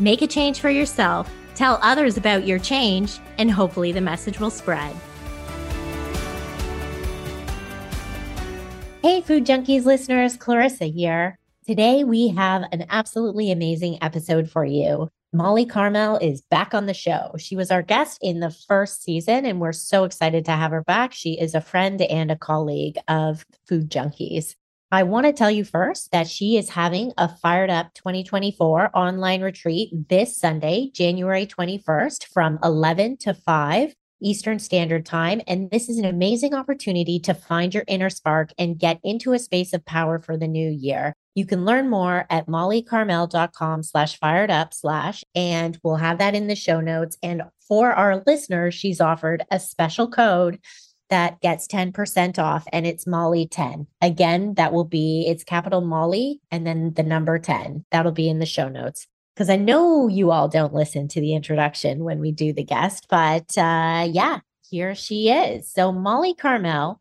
make a change for yourself, tell others about your change, and hopefully the message will spread. Hey, Food Junkies listeners, Clarissa here. Today, we have an absolutely amazing episode for you. Molly Carmel is back on the show. She was our guest in the first season, and we're so excited to have her back. She is a friend and a colleague of Food Junkies. I want to tell you first that she is having a Fired Up 2024 online retreat this Sunday, January 21st from 11 to 5 Eastern Standard Time. And this is an amazing opportunity to find your inner spark and get into a space of power for the new year. You can learn more at mollycarmel.com slash fired up slash, and we'll have that in the show notes. And for our listeners, she's offered a special code that gets 10% off and it's Molly 10. Again, that will be it's capital Molly and then the number 10. That'll be in the show notes. Because I know you all don't listen to the introduction when we do the guest, but uh, yeah, here she is. So, Molly Carmel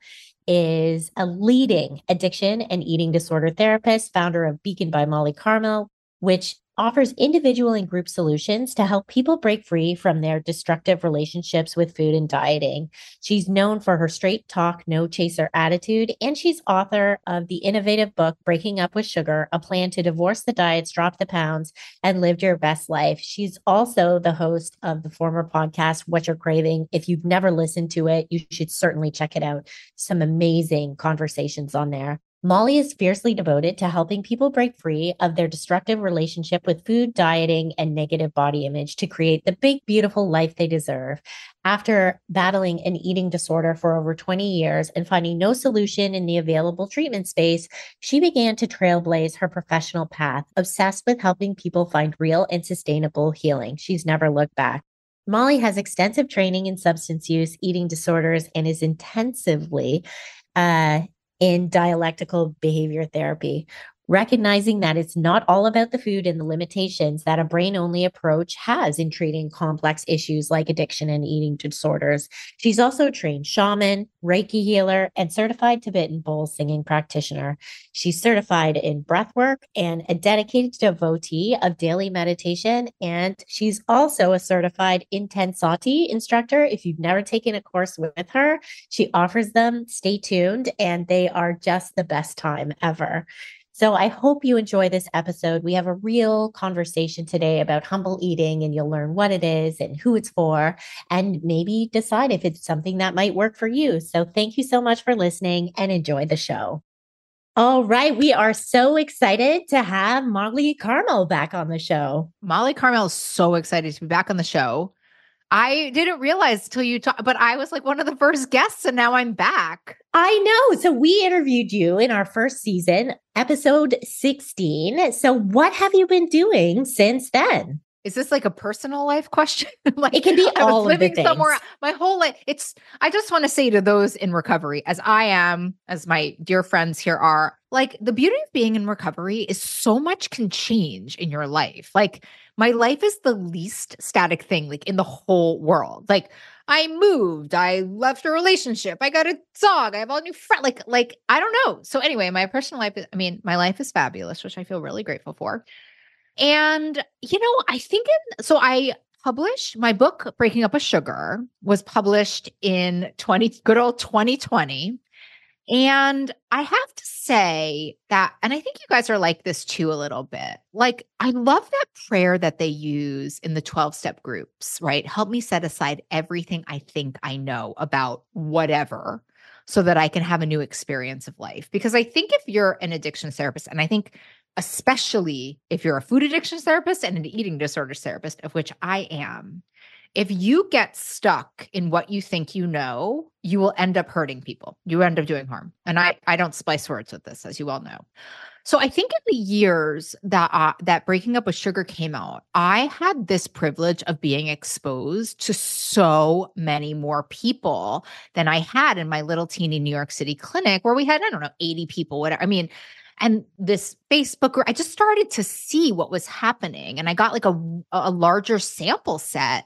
is a leading addiction and eating disorder therapist, founder of Beacon by Molly Carmel, which offers individual and group solutions to help people break free from their destructive relationships with food and dieting. She's known for her straight talk, no chaser attitude, and she's author of the innovative book, Breaking Up with Sugar A Plan to Divorce the Diets, Drop the Pounds, and Live Your Best Life. She's also the host of the former podcast, What You're Craving. If you've never listened to it, you should certainly check it out. Some amazing conversations on there. Molly is fiercely devoted to helping people break free of their destructive relationship with food, dieting, and negative body image to create the big, beautiful life they deserve. After battling an eating disorder for over 20 years and finding no solution in the available treatment space, she began to trailblaze her professional path, obsessed with helping people find real and sustainable healing. She's never looked back. Molly has extensive training in substance use, eating disorders, and is intensively uh, in dialectical behavior therapy, recognizing that it's not all about the food and the limitations that a brain only approach has in treating complex issues like addiction and eating disorders. She's also a trained shaman, Reiki healer, and certified Tibetan bowl singing practitioner. She's certified in breath work and a dedicated devotee of daily meditation. And she's also a certified intensati instructor. If you've never taken a course with her, she offers them. Stay tuned, and they are just the best time ever. So I hope you enjoy this episode. We have a real conversation today about humble eating, and you'll learn what it is and who it's for, and maybe decide if it's something that might work for you. So thank you so much for listening and enjoy the show. All right. We are so excited to have Molly Carmel back on the show. Molly Carmel is so excited to be back on the show. I didn't realize till you talk, but I was like one of the first guests, and now I'm back. I know. So we interviewed you in our first season, episode 16. So what have you been doing since then? Is this like a personal life question? like it can be all of living the things. somewhere. My whole life. It's. I just want to say to those in recovery, as I am, as my dear friends here are, like the beauty of being in recovery is so much can change in your life. Like my life is the least static thing, like in the whole world. Like I moved, I left a relationship, I got a dog, I have all new friends. Like, like I don't know. So anyway, my personal life. Is, I mean, my life is fabulous, which I feel really grateful for. And, you know, I think in, so I published my book, Breaking Up a Sugar, was published in 20, good old 2020. And I have to say that, and I think you guys are like this too a little bit. Like, I love that prayer that they use in the 12 step groups, right? Help me set aside everything I think I know about whatever so that I can have a new experience of life. Because I think if you're an addiction therapist, and I think especially if you're a food addiction therapist and an eating disorders therapist, of which I am, if you get stuck in what you think you know, you will end up hurting people. You end up doing harm. And I I don't splice words with this as you all know. So I think in the years that that breaking up with sugar came out, I had this privilege of being exposed to so many more people than I had in my little teeny New York City clinic where we had I don't know 80 people whatever. I mean, and this Facebook group, I just started to see what was happening and I got like a a larger sample set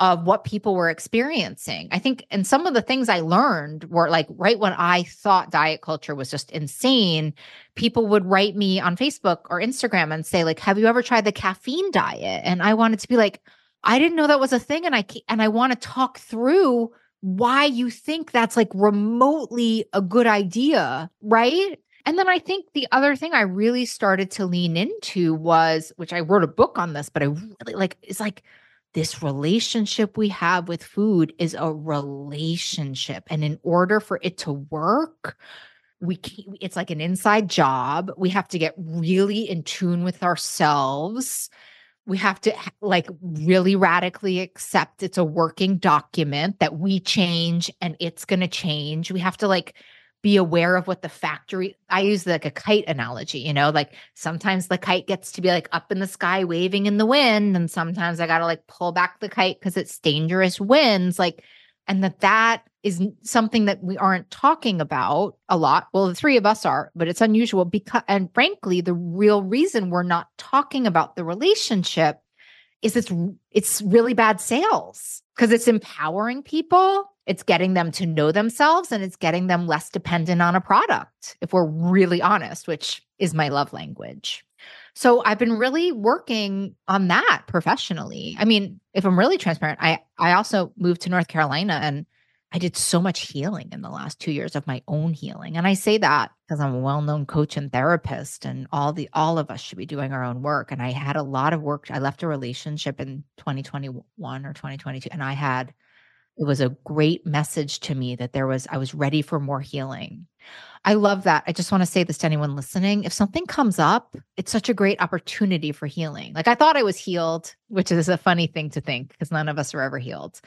of what people were experiencing. I think, and some of the things I learned were like right when I thought diet culture was just insane, people would write me on Facebook or Instagram and say, like, have you ever tried the caffeine diet? And I wanted to be like, I didn't know that was a thing. And I and I want to talk through why you think that's like remotely a good idea, right? And then I think the other thing I really started to lean into was, which I wrote a book on this, but I really like, is like this relationship we have with food is a relationship. And in order for it to work, we can, it's like an inside job. We have to get really in tune with ourselves. We have to like really radically accept it's a working document that we change and it's going to change. We have to like be aware of what the factory i use like a kite analogy you know like sometimes the kite gets to be like up in the sky waving in the wind and sometimes i got to like pull back the kite because it's dangerous winds like and that that is something that we aren't talking about a lot. Well the three of us are but it's unusual because and frankly the real reason we're not talking about the relationship is it's it's really bad sales because it's empowering people it's getting them to know themselves and it's getting them less dependent on a product, if we're really honest, which is my love language. So I've been really working on that professionally. I mean, if I'm really transparent, I I also moved to North Carolina and I did so much healing in the last 2 years of my own healing. And I say that because I'm a well-known coach and therapist and all the all of us should be doing our own work and I had a lot of work. I left a relationship in 2021 or 2022 and I had it was a great message to me that there was i was ready for more healing. I love that. I just want to say this to anyone listening if something comes up it's such a great opportunity for healing. Like i thought i was healed which is a funny thing to think because none of us are ever healed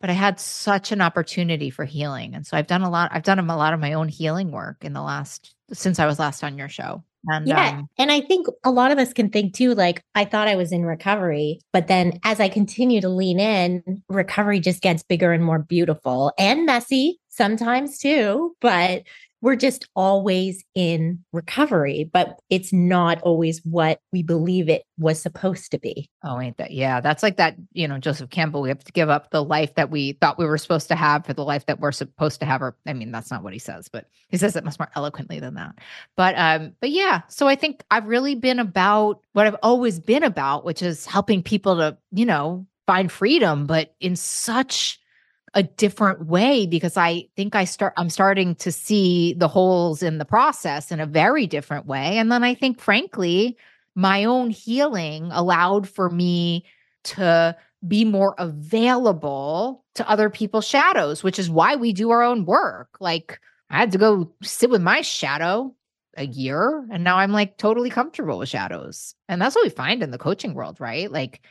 but i had such an opportunity for healing and so i've done a lot i've done a lot of my own healing work in the last since i was last on your show and, yeah. Um, and I think a lot of us can think too, like, I thought I was in recovery, but then as I continue to lean in, recovery just gets bigger and more beautiful and messy sometimes too. But we're just always in recovery, but it's not always what we believe it was supposed to be. Oh, ain't that? Yeah. That's like that, you know, Joseph Campbell, we have to give up the life that we thought we were supposed to have for the life that we're supposed to have. Or, I mean, that's not what he says, but he says it much more eloquently than that. But, um, but yeah. So I think I've really been about what I've always been about, which is helping people to, you know, find freedom, but in such a different way because I think I start I'm starting to see the holes in the process in a very different way. And then I think frankly my own healing allowed for me to be more available to other people's shadows which is why we do our own work. Like I had to go sit with my shadow a year and now I'm like totally comfortable with shadows. And that's what we find in the coaching world right? Like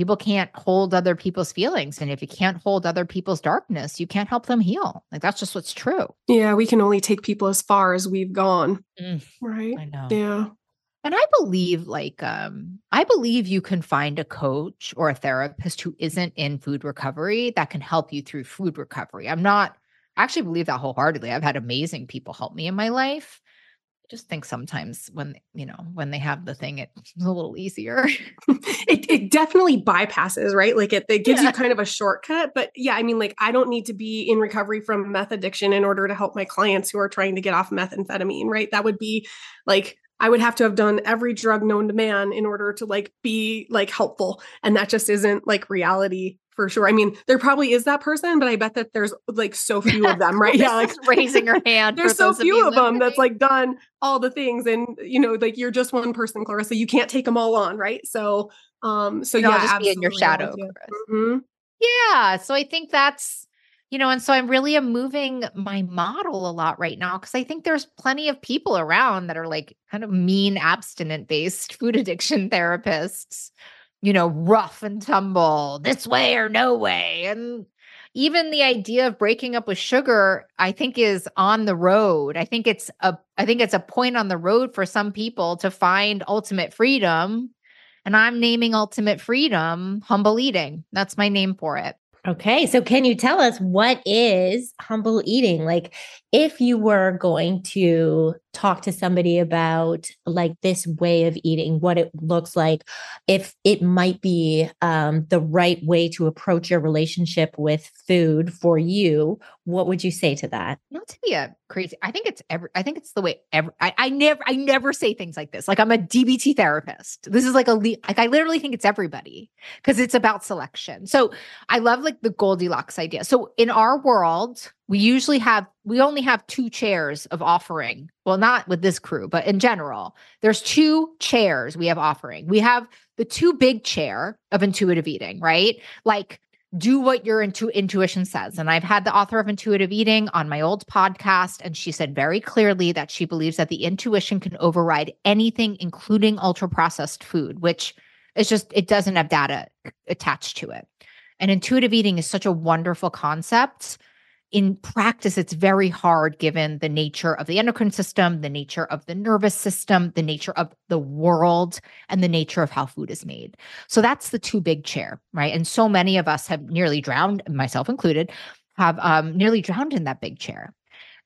people can't hold other people's feelings and if you can't hold other people's darkness you can't help them heal. Like that's just what's true. Yeah we can only take people as far as we've gone mm, right? I know. Yeah. And i believe like um i believe you can find a coach or a therapist who isn't in food recovery that can help you through food recovery. I'm not I actually believe that wholeheartedly. I've had amazing people help me in my life just think sometimes when you know when they have the thing it's a little easier it, it definitely bypasses right like it, it gives yeah. you kind of a shortcut but yeah i mean like i don't need to be in recovery from meth addiction in order to help my clients who are trying to get off methamphetamine right that would be like I would have to have done every drug known to man in order to like be like helpful. And that just isn't like reality for sure. I mean, there probably is that person, but I bet that there's like so few of them, right? yeah, like raising her hand. There's so few of, of them that's like done all the things, and you know, like you're just one person, Clarissa. You can't take them all on, right? So, um, so you yeah, just be in your shadow. Mm-hmm. Yeah, so I think that's you know, and so I'm really am moving my model a lot right now because I think there's plenty of people around that are like kind of mean abstinent based food addiction therapists you know, rough and tumble, this way or no way. And, even the idea of breaking up with sugar, I think is on the road. I think it's a I think it's a point on the road for some people to find ultimate freedom. And I'm naming ultimate freedom humble eating. That's my name for it. Okay. So, can you tell us what is humble eating? Like, if you were going to talk to somebody about like this way of eating, what it looks like, if it might be um, the right way to approach your relationship with food for you, what would you say to that? Not to be a crazy, I think it's every, I think it's the way every, I, I never, I never say things like this. Like I'm a DBT therapist. This is like a, like I literally think it's everybody because it's about selection. So I love like the Goldilocks idea. So in our world, we usually have we only have two chairs of offering. Well not with this crew but in general. There's two chairs we have offering. We have the two big chair of intuitive eating right? Like do what your intu- intuition says. And i've had the author of intuitive eating on my old podcast and she said very clearly that she believes that the intuition can override anything including ultra processed food which is just it doesn't have data attached to it. And intuitive eating is such a wonderful concept in practice, it's very hard given the nature of the endocrine system, the nature of the nervous system, the nature of the world, and the nature of how food is made. So that's the two big chair, right? And so many of us have nearly drowned, myself included, have um, nearly drowned in that big chair.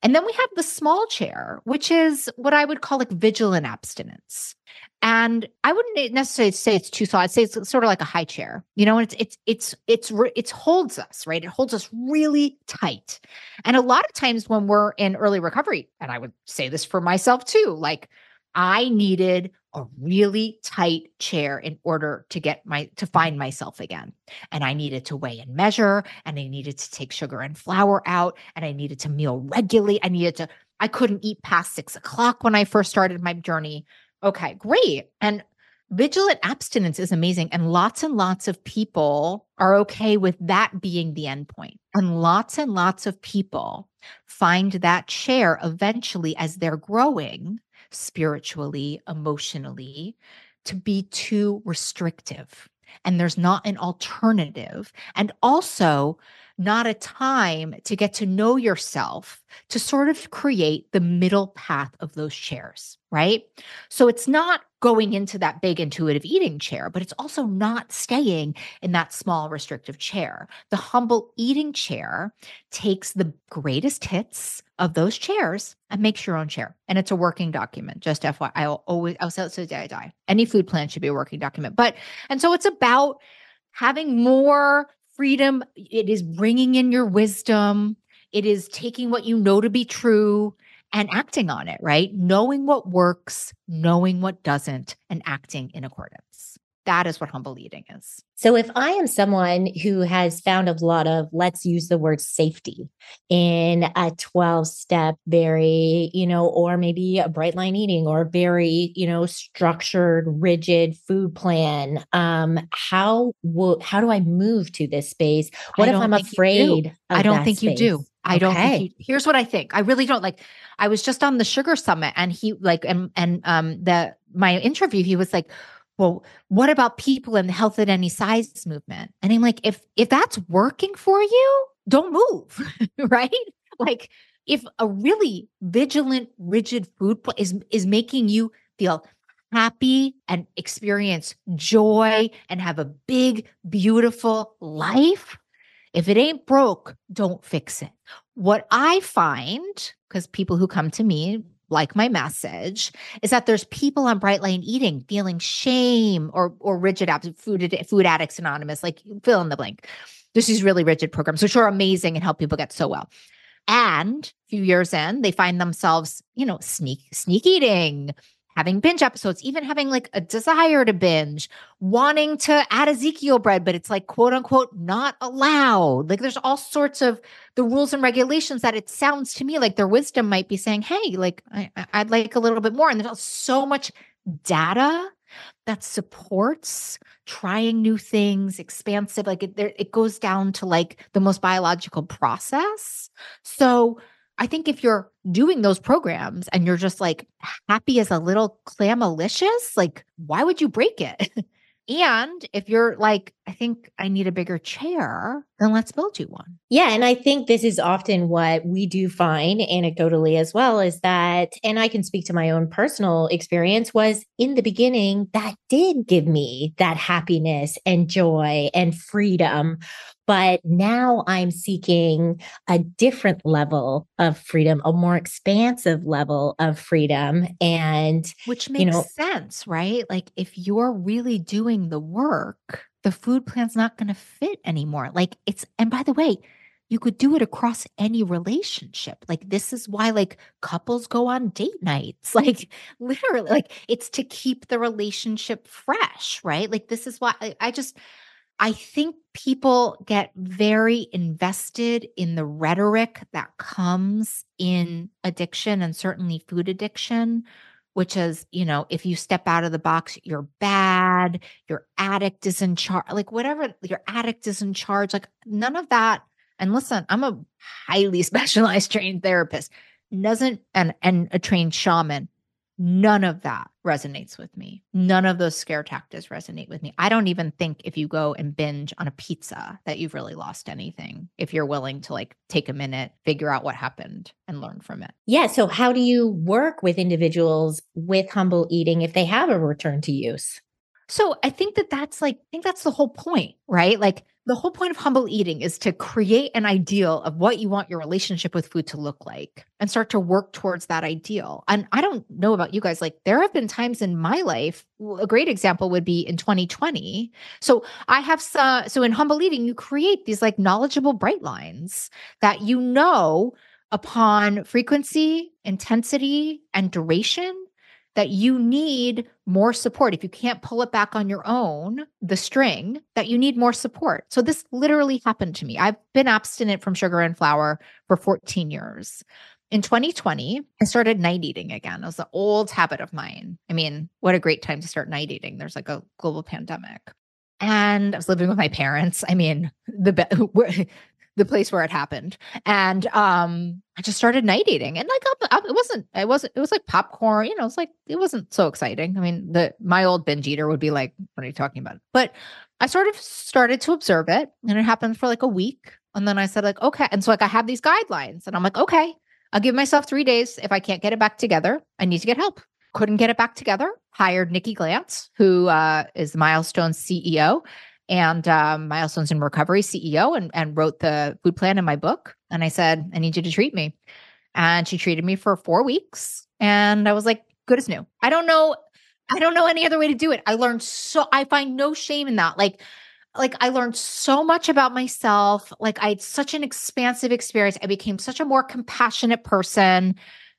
And then we have the small chair, which is what I would call like vigilant abstinence. And I wouldn't necessarily say it's too soft. I'd say it's sort of like a high chair, you know, and it's it's it's it's it holds us, right? It holds us really tight. And a lot of times when we're in early recovery, and I would say this for myself too, like I needed a really tight chair in order to get my to find myself again. And I needed to weigh and measure, and I needed to take sugar and flour out, and I needed to meal regularly I needed to, I couldn't eat past six o'clock when I first started my journey Okay, great. And vigilant abstinence is amazing. And lots and lots of people are okay with that being the endpoint. And lots and lots of people find that chair eventually as they're growing spiritually, emotionally, to be too restrictive. And there's not an alternative. And also, not a time to get to know yourself to sort of create the middle path of those chairs, right? So it's not going into that big intuitive eating chair, but it's also not staying in that small restrictive chair. The humble eating chair takes the greatest hits of those chairs and makes your own chair. And it's a working document. Just FYI, I'll always, I'll say it to the day I die. Any food plan should be a working document. But, and so it's about having more freedom. It is bringing in your wisdom. It is taking what you know to be true and acting on it, right? Knowing what works, knowing what doesn't, and acting in accordance. That is what humble eating is. So, if I am someone who has found a lot of, let's use the word safety in a 12 step, very, you know, or maybe a bright line eating or very, you know, structured, rigid food plan, um, how will, how do I move to this space? What if I'm afraid? I don't think you do. I don't think you, here's what I think. I really don't like I was just on the sugar summit and he like and and um the my interview he was like well, what about people in the health at any size movement? And I'm like, if if that's working for you, don't move, right? Like if a really vigilant, rigid food pl- is is making you feel happy and experience joy and have a big, beautiful life, if it ain't broke, don't fix it. What I find, because people who come to me like my message is that there's people on bright line eating feeling shame or or rigid food food addicts anonymous like fill in the blank. There's these really rigid programs which are amazing and help people get so well. And a few years in they find themselves you know sneak sneak eating having binge episodes, even having like a desire to binge, wanting to add Ezekiel bread, but it's like quote unquote not allowed. Like there's all sorts of the rules and regulations that it sounds to me like their wisdom might be saying, hey, like I, I'd like a little bit more. And there's so much data that supports trying new things, expansive. Like it, there, it goes down to like the most biological process. So I think if you're doing those programs and you're just like happy as a little clamalicious, like why would you break it? and if you're like I think I need a bigger chair, then let's build you one. Yeah. And I think this is often what we do find anecdotally as well is that, and I can speak to my own personal experience, was in the beginning, that did give me that happiness and joy and freedom. But now I'm seeking a different level of freedom, a more expansive level of freedom. And which makes you know, sense, right? Like if you're really doing the work, the food plan's not going to fit anymore. Like it's, and by the way, you could do it across any relationship. Like this is why like couples go on date nights. Like literally, like it's to keep the relationship fresh, right? Like this is why I, I just I think people get very invested in the rhetoric that comes in addiction and certainly food addiction, which is, you know, if you step out of the box, you're bad, your addict is in charge, like whatever, your addict is in charge, like none of that. And listen, I'm a highly specialized trained therapist, doesn't and and a trained shaman None of that resonates with me. None of those scare tactics resonate with me. I don't even think if you go and binge on a pizza that you've really lost anything if you're willing to like take a minute, figure out what happened and learn from it. Yeah. So, how do you work with individuals with humble eating if they have a return to use? So, I think that that's like, I think that's the whole point, right? Like, the whole point of humble eating is to create an ideal of what you want your relationship with food to look like and start to work towards that ideal. And I don't know about you guys, like there have been times in my life, a great example would be in 2020. So I have some, so in humble eating, you create these like knowledgeable bright lines that you know upon frequency, intensity, and duration that you need more support. If you can't pull it back on your own, the string, that you need more support. So this literally happened to me. I've been abstinent from sugar and flour for 14 years. In 2020, I started night eating again. It was an old habit of mine. I mean, what a great time to start night eating. There's like a global pandemic. And I was living with my parents. I mean, the be- the place where it happened. And um I just started night eating. And like it wasn't it wasn't it was like popcorn, you know, it's like it wasn't so exciting. I mean, the my old binge eater would be like, what are you talking about? But I sort of started to observe it and it happened for like a week. And then I said, like, okay. And so like I have these guidelines and I'm like, okay, I'll give myself three days. If I can't get it back together, I need to get help. Couldn't get it back together. Hired Nikki Glantz, who uh, is Milestone CEO and um, Milestones in Recovery CEO and, and wrote the food plan in my book. And I said, I need you to treat me. And she treated me for four weeks. And I was like, good as new. I don't know. I don't know any other way to do it. I learned so, I find no shame in that. Like, like I learned so much about myself. Like I had such an expansive experience. I became such a more compassionate person.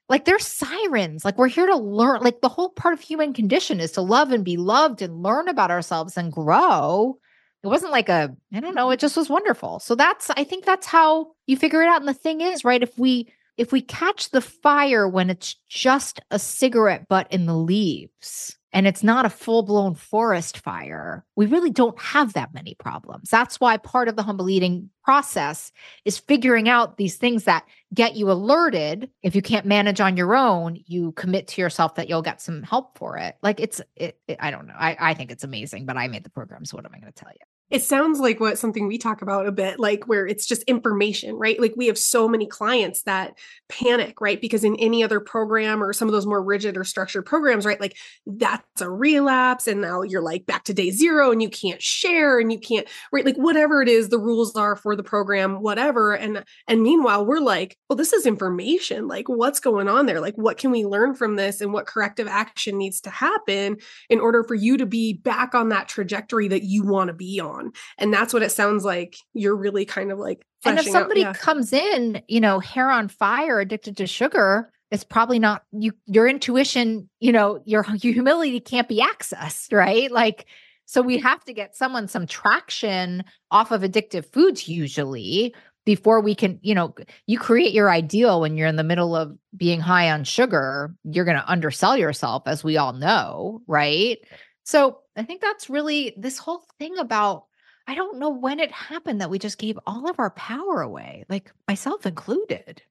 Like there's sirens. Like we're here to learn. Like the whole part of human condition is to love and be loved and learn about ourselves and grow it wasn't like a i don't know it just was wonderful so that's i think that's how you figure it out and the thing is right if we if we catch the fire when it's just a cigarette butt in the leaves and it's not a full blown forest fire, we really don't have that many problems. That's why part of the humble eating process is figuring out these things that get you alerted. If you can't manage on your own, you commit to yourself that you'll get some help for it. Like it's, it, it, I don't know. I, I think it's amazing, but I made the program. So what am I going to tell you? It sounds like what something we talk about a bit like where it's just information right? Like we have so many clients that panic right? Because in any other program or some of those more rigid or structured programs right like that's a relapse and now you're like back to day zero and you can't share and you can't right? Like whatever it is the rules are for the program whatever. And and meanwhile we're like well this is information. Like what's going on there? Like what can we learn from this and what corrective action needs to happen in order for you to be back on that trajectory that you want to be on on. And that's what it sounds like you're really kind of like. And if somebody out, yeah. comes in, you know, hair on fire, addicted to sugar, it's probably not you. Your intuition, you know, your, your humility can't be accessed, right? Like, so we have to get someone some traction off of addictive foods usually before we can, you know, you create your ideal when you're in the middle of being high on sugar, you're going to undersell yourself, as we all know, right? So I think that's really this whole thing about I don't know when it happened that we just gave all of our power away, like myself included.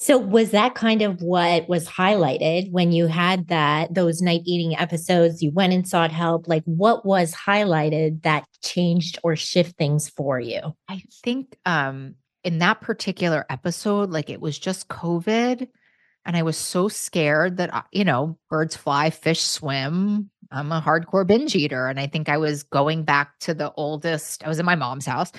So was that kind of what was highlighted when you had that those night eating episodes you went and sought help like what was highlighted that changed or shift things for you? I think um in that particular episode like it was just covid and I was so scared that uh, you know birds fly, fish swim. I'm a hardcore binge eater and I think I was going back to the oldest I was in my mom's house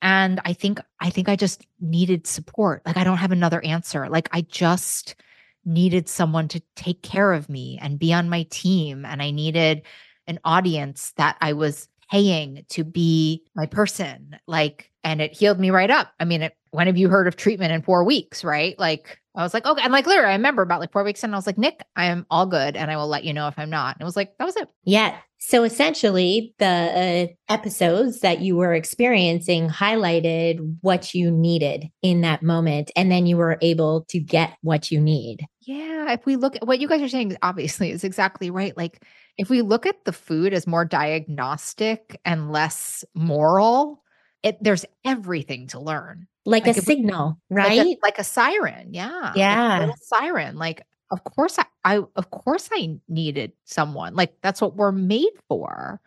and i think i think i just needed support like i don't have another answer like i just needed someone to take care of me and be on my team and i needed an audience that i was paying to be my person like and it healed me right up. I mean it, when have you heard of treatment in four weeks right? Like I was like, okay. And like literally, I remember about like four weeks and I was like, Nick, I am all good and I will let you know if I'm not. And it was like, that was it. Yeah. So essentially, the uh, episodes that you were experiencing highlighted what you needed in that moment. And then you were able to get what you need. Yeah. If we look at what you guys are saying, obviously, is exactly right. Like, if we look at the food as more diagnostic and less moral, it, there's everything to learn like, like a signal, right? Like a, like a, siren. Yeah. Yeah. Like siren. Like, of course I, I of course I needed someone. Like that's what we're made for.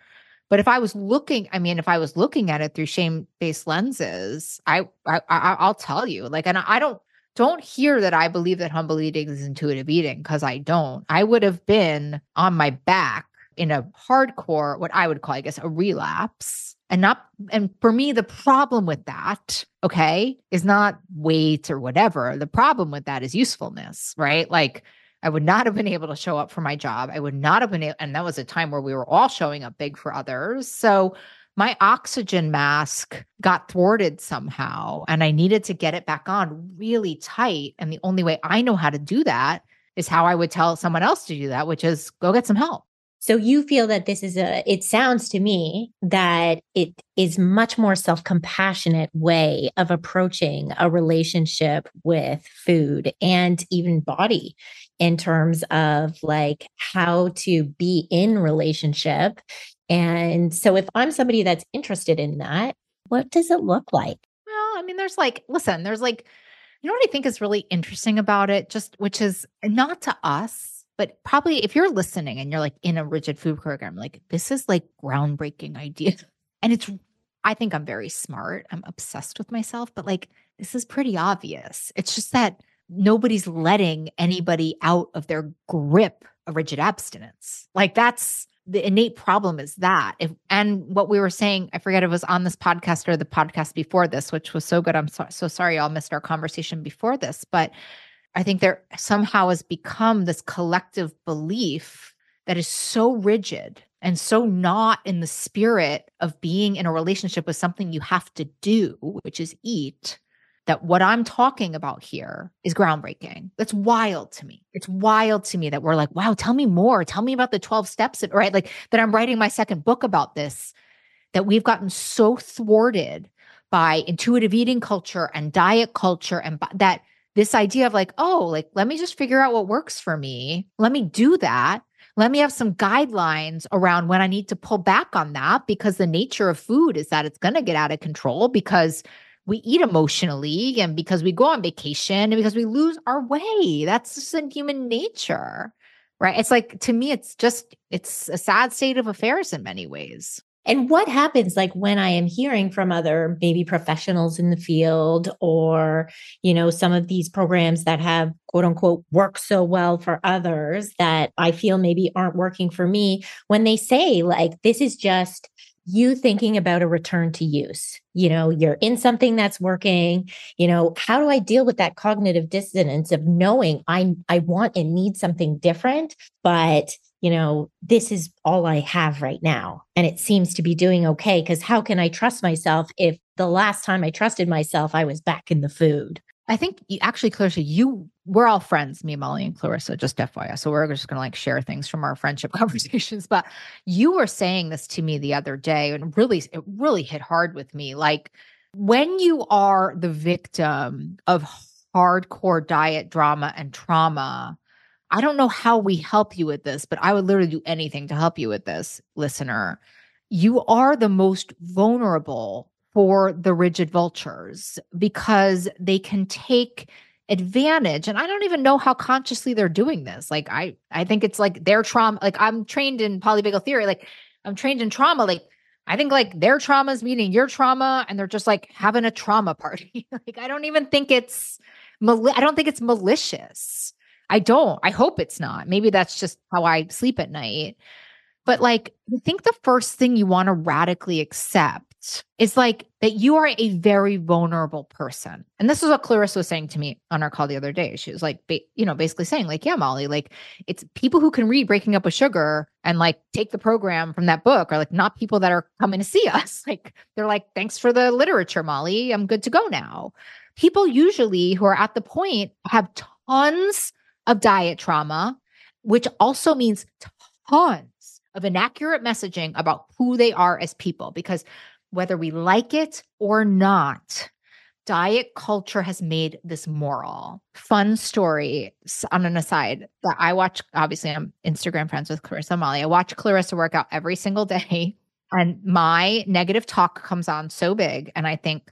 But if I was looking, I mean, if I was looking at it through shame-based lenses, I, I, I will tell you, like, and I don't don't hear that I believe that humble eating is intuitive eating because I don't. I would have been on my back in a hardcore, what I would call, I guess, a relapse and not and for me the problem with that okay is not weight or whatever. The problem with that is usefulness right? Like i would not have been able to show up for my job. I would not have been able and that was a time where we were all showing up big for others. So my oxygen mask got thwarted somehow and i needed to get it back on really tight. And the only way i know how to do that is how i would tell someone else to do that which is go get some help so you feel that this is a, it sounds to me that it is much more self compassionate way of approaching a relationship with food and even body in terms of like how to be in relationship. And so if I'm somebody that's interested in that, what does it look like? Well, I mean, there's like, listen, there's like, you know what I think is really interesting about it, just which is not to us, but probably if you're listening and you're like in a rigid food program, like this is like groundbreaking idea. And it's, I think I'm very smart. I'm obsessed with myself, but like this is pretty obvious. It's just that nobody's letting anybody out of their grip of rigid abstinence. Like that's the innate problem is that if and what we were saying i forget it was on this podcast or the podcast before this which was so good i'm so, so sorry y'all missed our conversation before this but I think there somehow has become this collective belief that is so rigid and so not in the spirit of being in a relationship with something you have to do, which is eat, that what I'm talking about here is groundbreaking. That's wild to me. It's wild to me that we're like, wow, tell me more. Tell me about the 12 steps, right? Like that I'm writing my second book about this, that we've gotten so thwarted by intuitive eating culture and diet culture and that this idea of like, oh, like, let me just figure out what works for me. Let me do that. Let me have some guidelines around when I need to pull back on that because the nature of food is that it's going to get out of control because we eat emotionally and because we go on vacation and because we lose our way. That's just in human nature. Right. It's like, to me, it's just, it's a sad state of affairs in many ways. And what happens like when I am hearing from other maybe professionals in the field or, you know, some of these programs that have quote unquote work so well for others that I feel maybe aren't working for me when they say like this is just you thinking about a return to use. You know, you're in something that's working, you know, how do I deal with that cognitive dissonance of knowing I I want and need something different, but you know, this is all I have right now. And it seems to be doing okay. Cause how can I trust myself if the last time I trusted myself, I was back in the food? I think you, actually, Clarissa, you, we're all friends, me, Molly, and Clarissa, just FYI. So we're just going to like share things from our friendship conversations. But you were saying this to me the other day and really, it really hit hard with me. Like when you are the victim of hardcore diet drama and trauma, I don't know how we help you with this, but I would literally do anything to help you with this, listener. You are the most vulnerable for the rigid vultures because they can take advantage and i don't even know how consciously they're doing this. Like i i think it's like their trauma like i'm trained in polyvagal theory like i'm trained in trauma like i think like their trauma is meeting your trauma and they're just like having a trauma party. Like i don't even think it's mal- i don't think it's malicious i don't i hope it's not maybe that's just how i sleep at night but like i think the first thing you want to radically accept is like that you are a very vulnerable person. And this is what Clarissa was saying to me on our call the other day. She was like, you know, basically saying, like, yeah, Molly, like it's people who can read Breaking Up with Sugar and like take the program from that book are like not people that are coming to see us. Like, they're like, thanks for the literature, Molly. I'm good to go now. People usually who are at the point have tons of diet trauma, which also means tons of inaccurate messaging about who they are as people because whether we like it or not, diet culture has made this moral. Fun story on an aside that I watch, obviously, I'm Instagram friends with Clarissa Molly. I watch Clarissa work out every single day, and my negative talk comes on so big. And I think,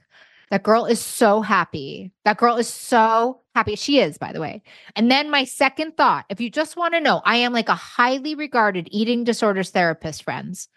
that girl is so happy. That girl is so happy. She is, by the way. And then my second thought if you just want to know, I am like a highly regarded eating disorders therapist, friends.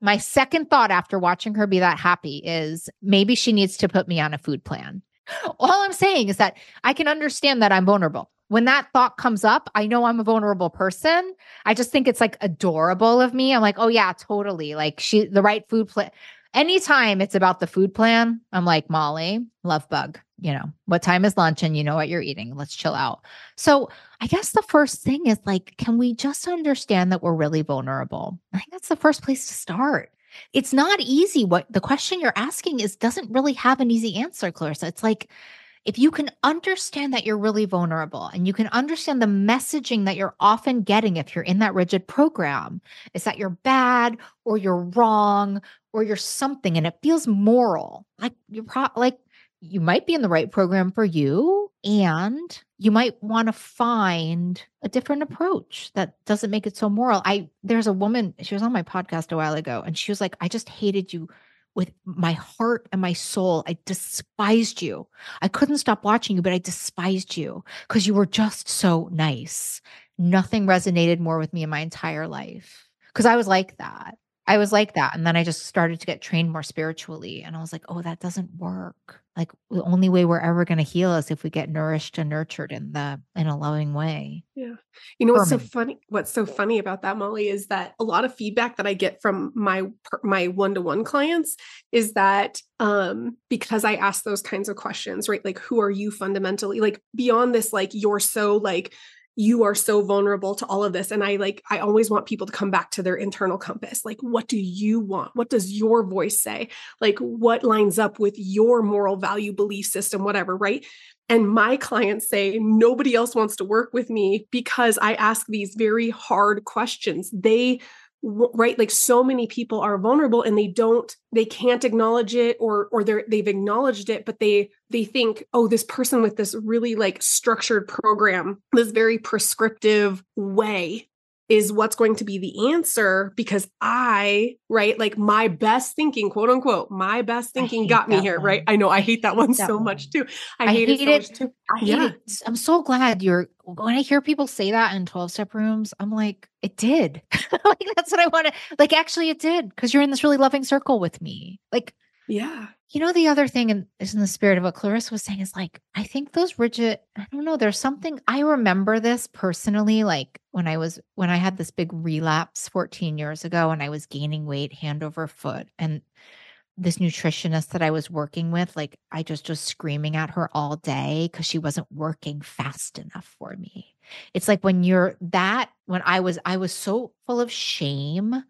My second thought after watching her be that happy is maybe she needs to put me on a food plan. All I'm saying is that I can understand that I'm vulnerable. When that thought comes up, I know I'm a vulnerable person. I just think it's like adorable of me. I'm like, oh, yeah, totally. Like, she, the right food plan. Anytime it's about the food plan, I'm like, Molly, love bug you know, what time is lunch and you know what you're eating. Let's chill out. So, I guess the first thing is like, can we just understand that we're really vulnerable? I think that's the first place to start. It's not easy. What the question you're asking is doesn't really have an easy answer, Clarissa. It's like, if you can understand that you're really vulnerable and you can understand the messaging that you're often getting if you're in that rigid program is that you're bad or you're wrong or you're something and it feels moral like you're pro- like you might be in the right program for you and you might want to find a different approach that doesn't make it so moral. I there's a woman, she was on my podcast a while ago and she was like, I just hated you with my heart and my soul. I despised you. I couldn't stop watching you, but I despised you because you were just so nice. Nothing resonated more with me in my entire life because I was like that. I was like that. And then I just started to get trained more spiritually. And I was like, oh, that doesn't work. Like the only way we're ever going to heal is if we get nourished and nurtured in the in a loving way. Yeah. You know what's so funny? What's so funny about that, Molly, is that a lot of feedback that I get from my my one-to-one clients is that um because I ask those kinds of questions, right? Like who are you fundamentally? Like beyond this, like you're so like you are so vulnerable to all of this. And i like i always want people to come back to their internal compass. Like what do you want? What does your voice say? Like what lines up with your moral value belief system whatever right? And my clients say nobody else wants to work with me because i ask these very hard questions. They right? Like so many people are vulnerable and they don't they can't acknowledge it or or they're they've acknowledged it but they they think oh this person with this really like structured program this very prescriptive way is what's going to be the answer because I, right, like my best thinking, quote unquote, my best thinking got me here, one. right? I know I hate that one so one. much too. I, I hate, hate, it so it. too. I yeah. hate it. I'm so glad you're when I hear people say that in 12 step rooms, I'm like, it did. like that's what I want to like actually it did because you're in this really loving circle with me. Like yeah. You know, the other thing in, is in the spirit of what Clarissa was saying is like, I think those rigid, I don't know, there's something, I remember this personally, like when I was, when I had this big relapse 14 years ago and I was gaining weight hand over foot. And this nutritionist that I was working with, like I just was screaming at her all day because she wasn't working fast enough for me. It's like when you're that, when I was, I was so full of shame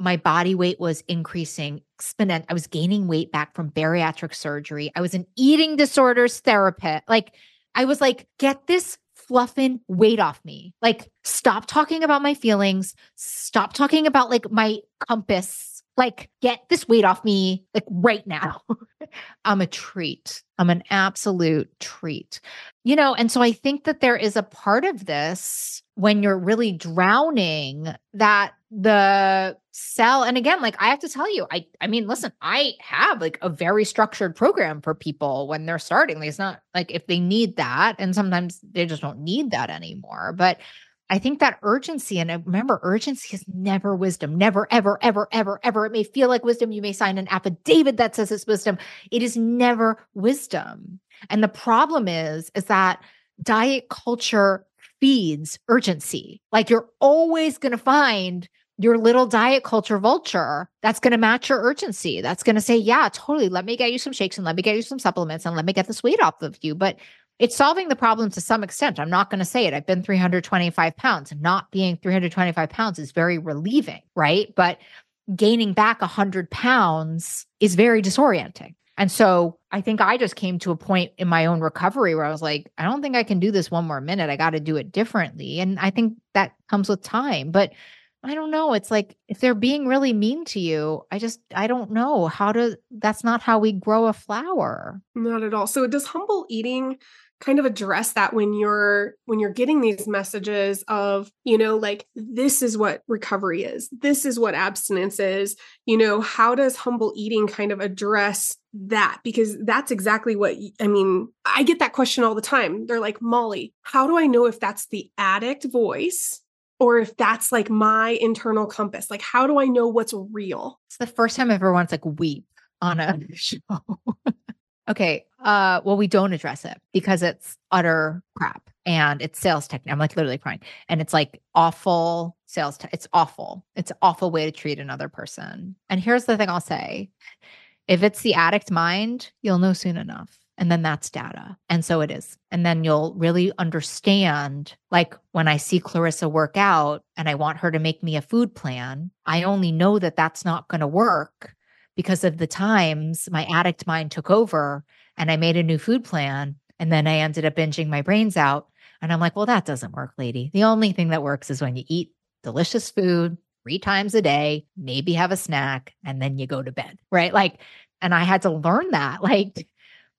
my body weight was increasing exponent. I was gaining weight back from bariatric surgery. I was an eating disorders therapist. Like I was like, get this fluffing weight off me. Like stop talking about my feelings. Stop talking about like my compass. Like get this weight off me like right now. I'm a treat. I'm an absolute treat. You know, and so I think that there is a part of this when you're really drowning that the cell and again like i have to tell you i i mean listen i have like a very structured program for people when they're starting. It's not like if they need that and sometimes they just don't need that anymore. But i think that urgency and uh, remember urgency is never wisdom. Never ever ever ever ever. It may feel like wisdom. You may sign an affidavit that says it's wisdom. It is never wisdom. And the problem is is that diet culture feeds urgency like you're always going to find your little diet culture vulture that's going to match your urgency. That's going to say, yeah, totally. Let me get you some shakes and let me get you some supplements and let me get this weight off of you. But it's solving the problem to some extent. I'm not going to say it. I've been 325 pounds. Not being 325 pounds is very relieving, right? But gaining back 100 pounds is very disorienting. And so I think I just came to a point in my own recovery where I was like, I don't think I can do this one more minute. I got to do it differently. And I think that comes with time. But I don't know. It's like if they're being really mean to you, I just I don't know how to that's not how we grow a flower. Not at all. So does humble eating kind of address that when you're when you're getting these messages of, you know, like this is what recovery is. This is what abstinence is. You know, how does humble eating kind of address that because that's exactly what I mean. I get that question all the time. They're like, Molly, how do I know if that's the addict voice or if that's like my internal compass. Like, how do I know what's real? It's the first time I ever once like weep on a show. Okay. Uh, well, we don't address it because it's utter crap and it's sales technique. I'm like literally crying. And it's like awful sales. Te- it's awful. It's awful way to treat another person. And here's the thing I'll say if it's the addict mind, you'll know soon enough and then that's data. And so it is. And then you'll really understand like when I see Clarissa work out and I want her to make me a food plan, I only know that that's not going to work because of the times my addict mind took over and I made a new food plan. And then I ended up binging my brains out. And I'm like, well, that doesn't work, lady. The only thing that works is when you eat delicious food three times a day, maybe have a snack, and then you go to bed. Right. Like, and I had to learn that. Like,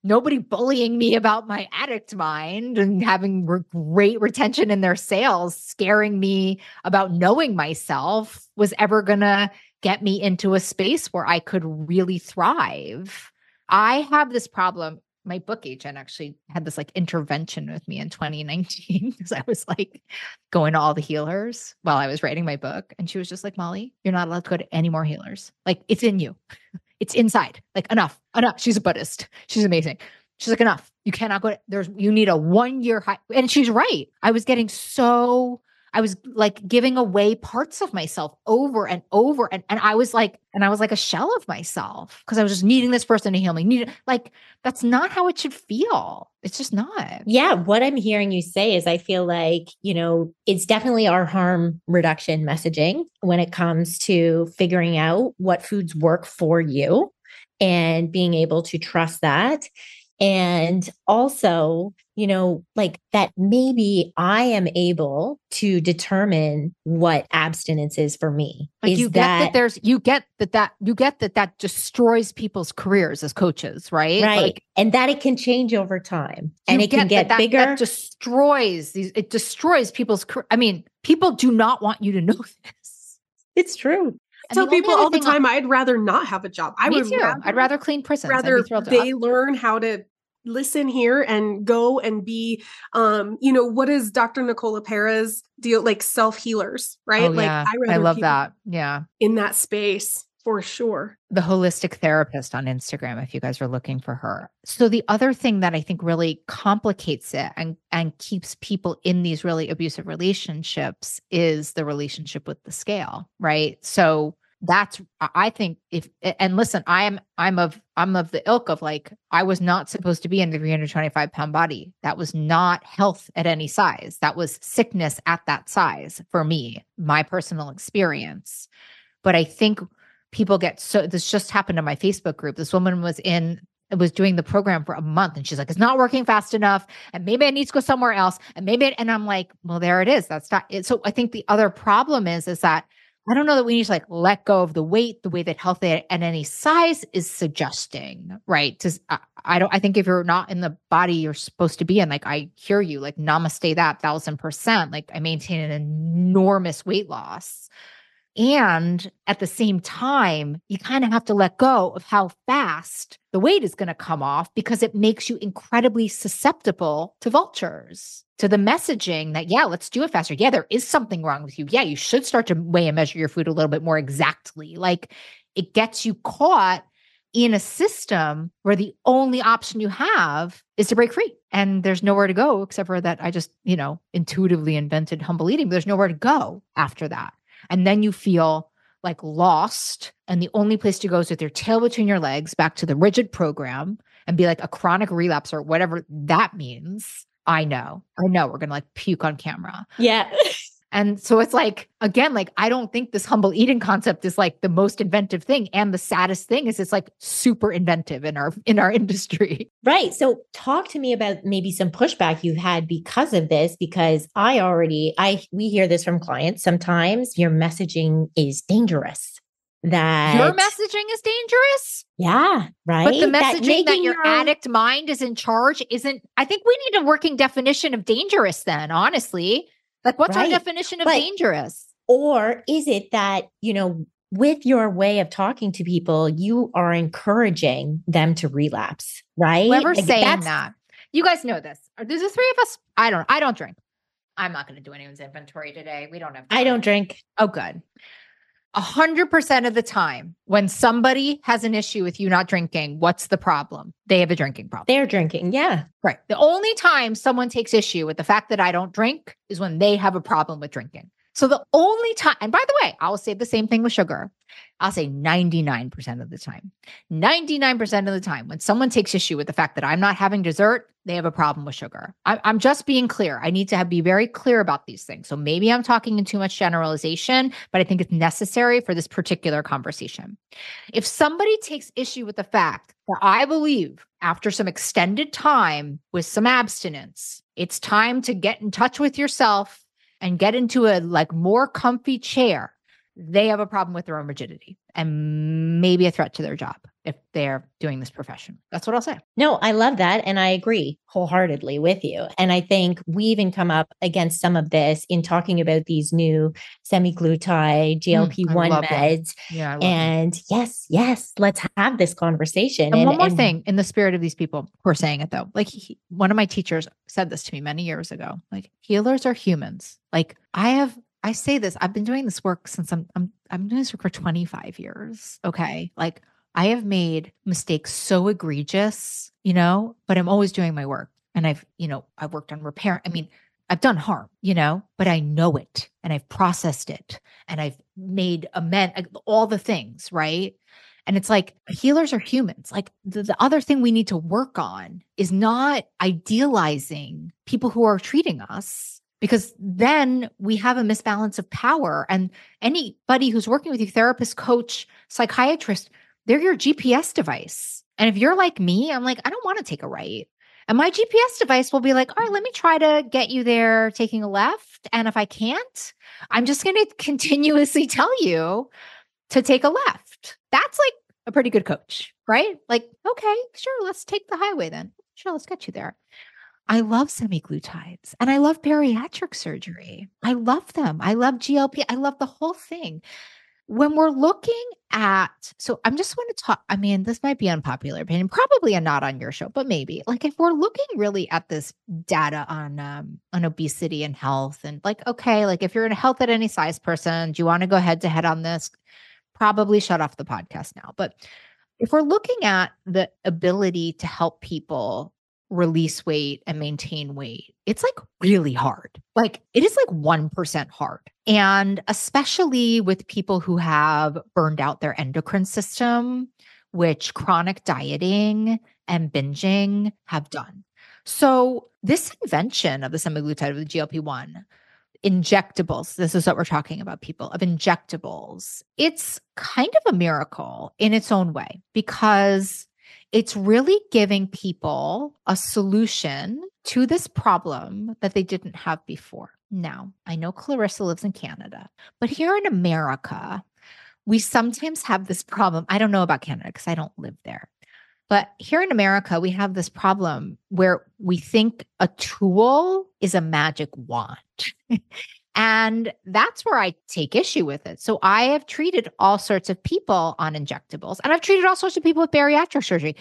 nobody bullying me about my addict mind and having re- great retention in their sales, scaring me about knowing myself was ever going to get me into a space where I could really thrive. I have this problem. My book agent actually had this like intervention with me in 2019 because I was like going to all the healers while I was writing my book. And she was just like, Molly, you're not allowed to go to any more healers. Like it's in you. It's inside. Like enough, enough. She's a Buddhist. She's amazing. She's like, enough. You cannot go. There's you need a one year high. And she's right. I was getting so I was like giving away parts of myself over and over. And, and I was like, and I was like a shell of myself because I was just needing this person to heal me. Needed like that's not how it should feel. It's just not. Yeah. What I'm hearing you say is I feel like, you know, it's definitely our harm reduction messaging when it comes to figuring out what foods work for you and being able to trust that and also you know like that maybe i am able to determine what abstinence is for me. Like is you get that, there's you get that that you get that that destroys people's careers as coaches right? Right. Like, and that it can change over time. And it can get that, bigger that destroys these it destroys people's i mean people do not want you to know this. It's true. I tell people all the time I'd rather not have a job. I would too. Rather, I'd rather clean prisons. Rather they learn how to listen here and go and be um you know what is dr Nicole LePera deal like self healers right? Oh, like yeah. i, I love that. Yeah. in that space for sure. The holistic therapist on instagram if you guys are looking for her. So the other thing that i think really complicates it and and keeps people in these really abusive relationships is the relationship with the scale right? So that's i think if and listen i am i'm of i'm of the ilk of like i was not supposed to be in the 325 pound body. That was not health at any size. That was sickness at that size for me my personal experience. But i think people get so this just happened in my facebook group. This woman was in was doing the program for a month and she's like it's not working fast enough and maybe i need to go somewhere else and maybe and i'm like well there it is. That's not it so i think the other problem is is that I don't know that we need to like let go of the weight the way that health at any size is suggesting, right? To I, I don't I think if you're not in the body you're supposed to be in, like I hear you, like namaste that thousand percent. Like I maintain an enormous weight loss. And at the same time, you kind of have to let go of how fast the weight is going to come off because it makes you incredibly susceptible to vultures to the messaging that, yeah, let's do it faster. Yeah, there is something wrong with you. Yeah, you should start to weigh and measure your food a little bit more exactly. Like it gets you caught in a system where the only option you have is to break free. And there's nowhere to go except for that I just, you know, intuitively invented humble eating, but there's nowhere to go after that. And then you feel like lost. And the only place to go is with your tail between your legs back to the rigid program and be like a chronic relapse or whatever that means. I know, I know we're going to like puke on camera. Yeah. and so it's like, again, like, I don't think this humble eating concept is like the most inventive thing. And the saddest thing is it's like super inventive in our, in our industry. Right. So talk to me about maybe some pushback you've had because of this, because I already, I, we hear this from clients. Sometimes your messaging is dangerous that your messaging is dangerous. Yeah, right. But the messaging that, that your, your addict mind is in charge isn't. I think we need a working definition of dangerous. Then, honestly, like, what's right. our definition of but, dangerous? Or is it that you know, with your way of talking to people, you are encouraging them to relapse? Right? Whoever's like, saying that, you guys know this. There's the three of us. I don't. I don't drink. I'm not going to do anyone's inventory today. We don't have. Time. I don't drink. Oh, good. 100% of the time, when somebody has an issue with you not drinking, what's the problem? They have a drinking problem. They're drinking. Yeah. Right. The only time someone takes issue with the fact that I don't drink is when they have a problem with drinking. So the only time, and by the way, I will say the same thing with sugar. I'll say 99% of the time. 99% of the time, when someone takes issue with the fact that I'm not having dessert, they have a problem with sugar. I'm, I'm just being clear. I need to have, be very clear about these things. So maybe I'm talking in too much generalization, but I think it's necessary for this particular conversation. If somebody takes issue with the fact that I believe after some extended time with some abstinence, it's time to get in touch with yourself and get into a like more comfy chair, they have a problem with their own rigidity and maybe a threat to their job if they're doing this profession. That's what I'll say. No, I love that. And I agree wholeheartedly with you. And I think we even come up against some of this in talking about these new semaglutide, GLP mm, 1 meds. Yeah. And yes, yes, let's have this conversation. And, and one more and- thing in the spirit of these people who are saying it though, like he, one of my teachers said this to me many years ago like healers are humans. Like I have I say this, I've been doing this work since I'm I'm I'm doing this work for 25 years. Okay. Like I have made mistakes so egregious, you know, but I'm always doing my work. And I've, you know, I've worked on repair. I mean, I've done harm, you know, but I know it and I've processed it and I've made amend all the things, right? And it's like healers are humans. Like the, the other thing we need to work on is not idealizing people who are treating us because then we have a misbalance of power. And anybody who's working with you, therapist, coach, psychiatrist, they're your GPS device. And if you're like me, I'm like, I don't want to take a right. And my GPS device will be like, all right, let me try to get you there taking a left. And if I can't, I'm just going to continuously tell you to take a left. That's like a pretty good coach, right? Like, okay, sure, let's take the highway then. Sure, let's get you there. I love semaglutides and I love bariatric surgery. I love them. I love GLP. I love the whole thing. When we're looking at, so I'm just want to talk. I mean, this might be unpopular opinion, probably a not on your show, but maybe. Like if we're looking really at this data on um on obesity and health, and like, okay, like if you're in a health at any size person, do you want to go head to head on this? Probably shut off the podcast now. But if we're looking at the ability to help people release weight and maintain weight, it's like really hard. Like it is like 1% hard. And especially with people who have burned out their endocrine system, which chronic dieting and binging have done. So, this invention of the semaglutide the GLP 1 injectables, this is what we're talking about, people of injectables, it's kind of a miracle in its own way because it's really giving people a solution to this problem that they didn't have before. Now, I know Clarissa lives in Canada, but here in America, we sometimes have this problem. I don't know about Canada because I don't live there. But here in America, we have this problem where we think a tool is a magic wand. and that's where I take issue with it. So I have treated all sorts of people on injectables, and I've treated all sorts of people with bariatric surgery.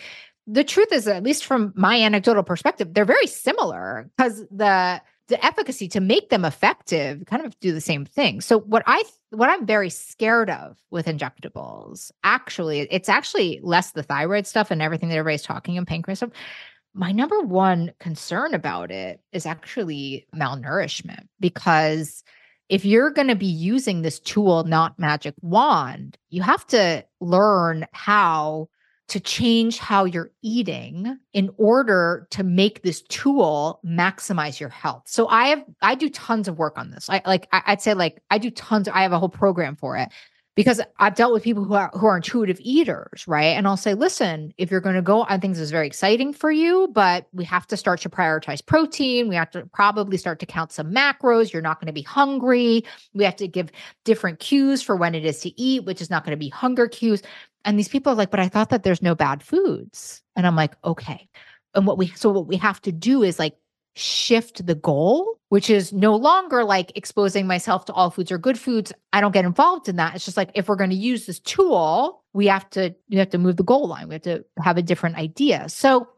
The truth is, at least from my anecdotal perspective, they're very similar because the the efficacy to make them effective kind of do the same thing. So what I what I'm very scared of with injectables, actually, it's actually less the thyroid stuff and everything that everybody's talking and pancreas stuff. My number one concern about it is actually malnourishment because if you're going to be using this tool, not magic wand, you have to learn how to change how you're eating in order to make this tool maximize your health. So I have I do tons of work on this. I like I, would say like I do tons. Of, I have a whole program for it because I've dealt with people who are who are intuitive eaters, right? And I'll say, listen, if you're going to go on things is very exciting for you, but we have to start to prioritize protein. We have to probably start to count some macros. You're not going to be hungry. We have to give different cues for when it is to eat, which is not going to be hunger cues. And these people are like, but I thought that there's no bad foods. And I'm like, okay. And what we, so what we have to do is like shift the goal, which is no longer like exposing myself to all foods or good foods. I don't get involved in that. It's just like, if we're going to use this tool, we have to, we have to move the goal line. We have to have a different idea. So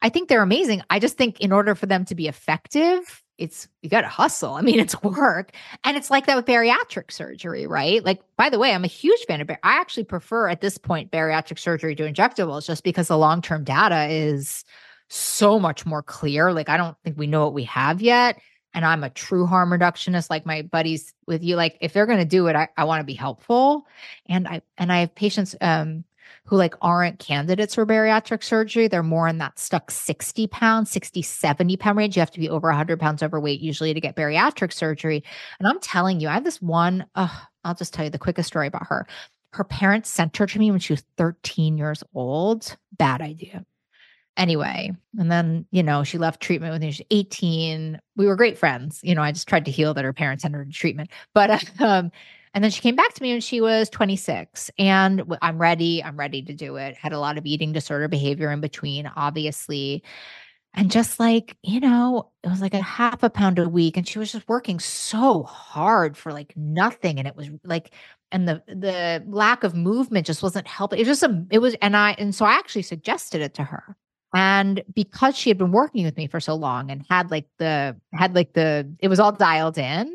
I think they're amazing. I just think in order for them to be effective, it's you got to hustle. I mean, it's work. And it's like that with bariatric surgery, right? Like, by the way, I'm a huge fan of bar- I actually prefer at this point bariatric surgery to injectables just because the long term data is so much more clear. Like, I don't think we know what we have yet. And I'm a true harm reductionist, like my buddies with you. Like, if they're going to do it, I, I want to be helpful. And I, and I have patients, um, who like aren't candidates for bariatric surgery. They're more in that stuck 60 pounds, 60, 70 pound range. You have to be over 100 pounds overweight usually to get bariatric surgery. And I'm telling you, I have this one, uh, I'll just tell you the quickest story about her. Her parents sent her to me when she was 13 years old. Bad idea. Anyway, and then, you know, she left treatment when she was 18. We were great friends. You know, I just tried to heal that her parents sent her to treatment. But um, and then she came back to me when she was 26 and I'm ready. I'm ready to do it. Had a lot of eating disorder behavior in between, obviously. And just like, you know, it was like a half a pound a week. And she was just working so hard for like nothing. And it was like, and the the lack of movement just wasn't helping. It was just a it was, and I and so I actually suggested it to her. And because she had been working with me for so long and had like the had like the it was all dialed in,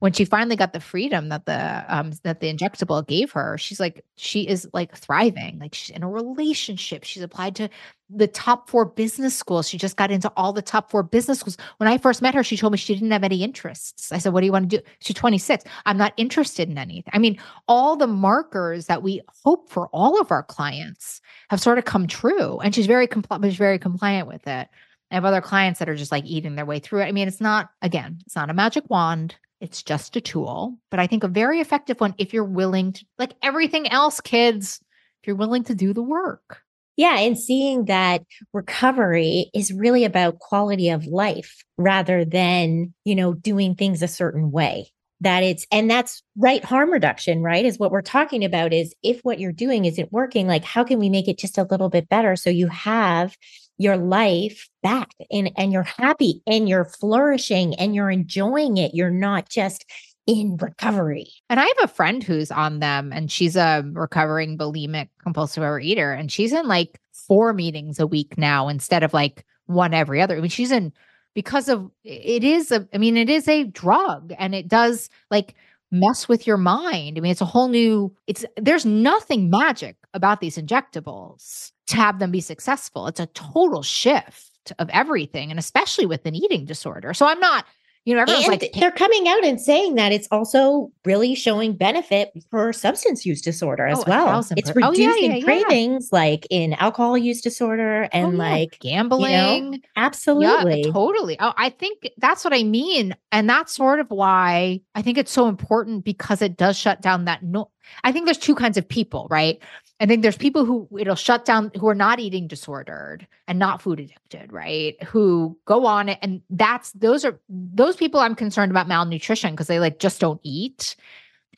when she finally got the freedom that the um that the injectable gave her she's like she is like thriving like she's in a relationship she's applied to the top four business schools she just got into all the top four business schools. When i first met her she told me she didn't have any interests. I said what do you want to do? She's 26 i'm not interested in anything i mean all the markers that we hope for all of our clients have sort of come true and she's very compl- she's very compliant with it. I have other clients that are just like eating their way through it. I mean, it's not, again, it's not a magic wand. It's just a tool, but I think a very effective one if you're willing to, like everything else, kids, if you're willing to do the work. Yeah. And seeing that recovery is really about quality of life rather than, you know, doing things a certain way. That it's, and that's right harm reduction, right? Is what we're talking about is if what you're doing isn't working, like how can we make it just a little bit better so you have your life back and, and you're happy and you're flourishing and you're enjoying it. You're not just in recovery. And I have a friend who's on them and she's a recovering bulimic compulsive overeater and she's in like four meetings a week now instead of like one every other. I mean, she's in because of it is a I mean, it is a drug and it does like mess with your mind. I mean, it's a whole new it's there's nothing magic about these injectables to have them be successful. It's a total shift of everything, and especially with an eating disorder. So I'm not, you know, everyone's and like they're coming out and saying that it's also really showing benefit for substance use disorder as Oh, well. It's per- oh, yeah, reducing yeah, yeah. cravings like in alcohol use disorder oh, and oh, like gambling. absolutely. Yeah, totally. Oh, I think that's what I mean. And that's sort of why I think it's so important because it does shut down that no I think there's two kinds of people, right? I think there's people who it'll shut down who are not eating disordered and not food addicted, right? Who go on it. And that's those are those people I'm concerned about malnutrition because they like just don't eat.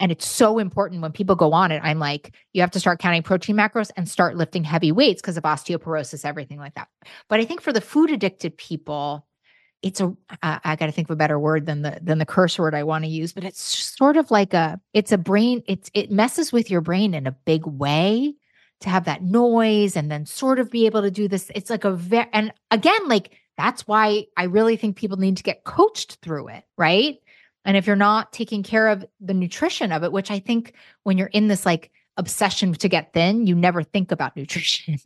And it's so important when people go on it. I'm like, you have to start counting protein macros and start lifting heavy weights because of osteoporosis, everything like that. But I think for the food addicted people, it's a I got to think of a better word than the than the curse word I want to use, but it's sort of like a it's a brain it's it messes with your brain in a big way to have that noise and then sort of be able to do this. It's like a very and again like that's why I really think people need to get coached through it, right? And if you're not taking care of the nutrition of it, which I think when you're in this like obsession to get thin, you never think about nutrition.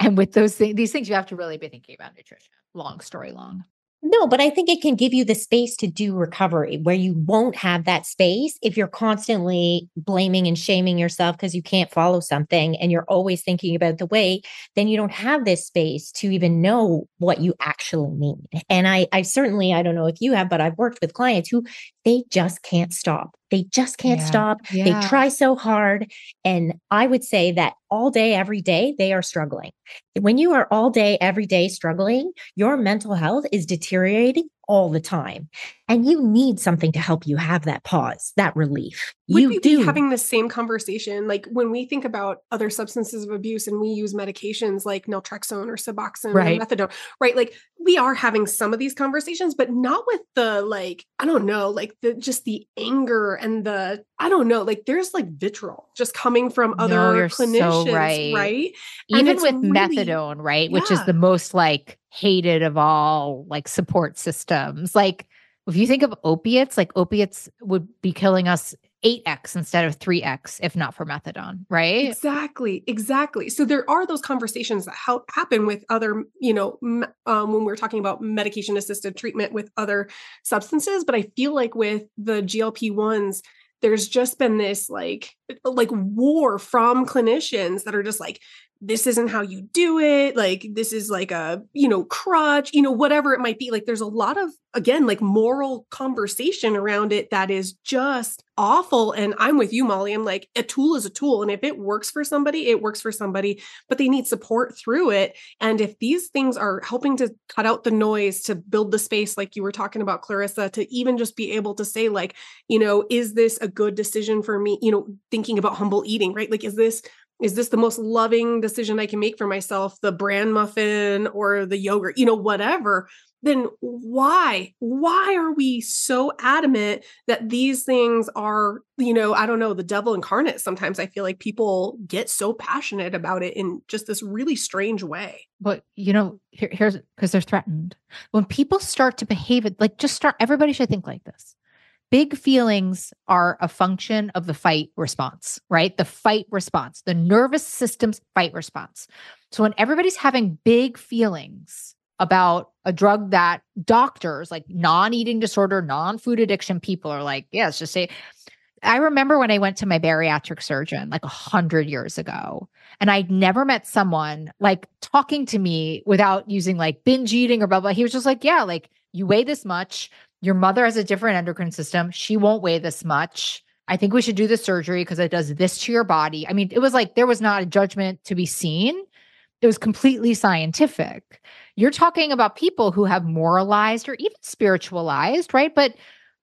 and with those things, these things, you have to really be thinking about nutrition. Long story long. No, but I think it can give you the space to do recovery where you won't have that space if you're constantly blaming and shaming yourself because you can't follow something and you're always thinking about the way, then you don't have this space to even know what you actually need. And I I certainly I don't know if you have, but I've worked with clients who they just can't stop. They just can't Yeah. stop. Yeah. They try so hard. And I would say that all day, every day, they are struggling. When you are all day, every day struggling, your mental health is deteriorating all the time. And you need something to help you have that pause, that relief. Would you we do. be having the same conversation like when we think about other substances of abuse and we use medications like naltrexone or suboxone Right. or methadone, right? Like we are having some of these conversations, but not with the like I don't know, like the just the anger and the I don't know, like there's like vitriol just coming from No, other so clinicians, right. right? Even with really- methadone, right? Which is the most like hated of all like support systems. Like if you think of opiates, like opiates would be killing us 8x instead of 3x if not for methadone, right? Exactly, exactly. So there are those conversations that help happen with other, you know, um, when we're talking about medication assisted treatment with other substances. But I feel like with the GLP ones, there's just been this like like war from clinicians that are just like this isn't how you do it like this is like a you know crutch you know whatever it might be like there's a lot of again like moral conversation around it that is just awful and i'm with you molly i'm like a tool is a tool and if it works for somebody it works for somebody but they need support through it and if these things are helping to cut out the noise to build the space like you were talking about clarissa to even just be able to say like you know is this a good decision for me? You know thinking about humble eating right? Like is this is this the most loving decision I can make for myself, the bran muffin or the yogurt, you know, whatever, then why? Why are we so adamant that these things are, you know, I don't know, the devil incarnate? Sometimes I feel like people get so passionate about it in just this really strange way. But you know, here, here's because they're threatened. When people start to behave like just start, everybody should think like this. Big feelings are a function of the fight response, right? The fight response, the nervous system's fight response. So when everybody's having big feelings about a drug that doctors, like non eating disorder, non food addiction people are like, yeah, let's just say, I remember when I went to my bariatric surgeon like a hundred years ago, and I'd never met someone like talking to me without using like binge eating or blah blah. He was just like, "Yeah, like you weigh this much. Your mother has a different endocrine system. She won't weigh this much. I think we should do the surgery because it does this to your body." I mean, it was like there was not a judgment to be seen. It was completely scientific. You're talking about people who have moralized or even spiritualized, right? But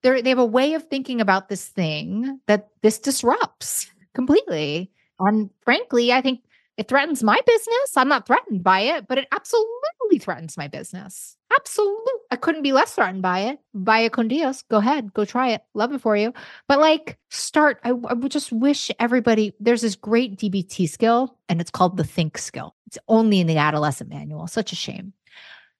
they they have a way of thinking about this thing that this disrupts completely. And frankly, I think it threatens my business. I'm not threatened by it, but it absolutely threatens my business. Absolutely. I couldn't be less threatened by it. Via con Dios. Go ahead, go try it. Love it for you. But like, start. I, I would just wish everybody there's this great DBT skill, and it's called the think skill. It's only in the adolescent manual. Such a shame.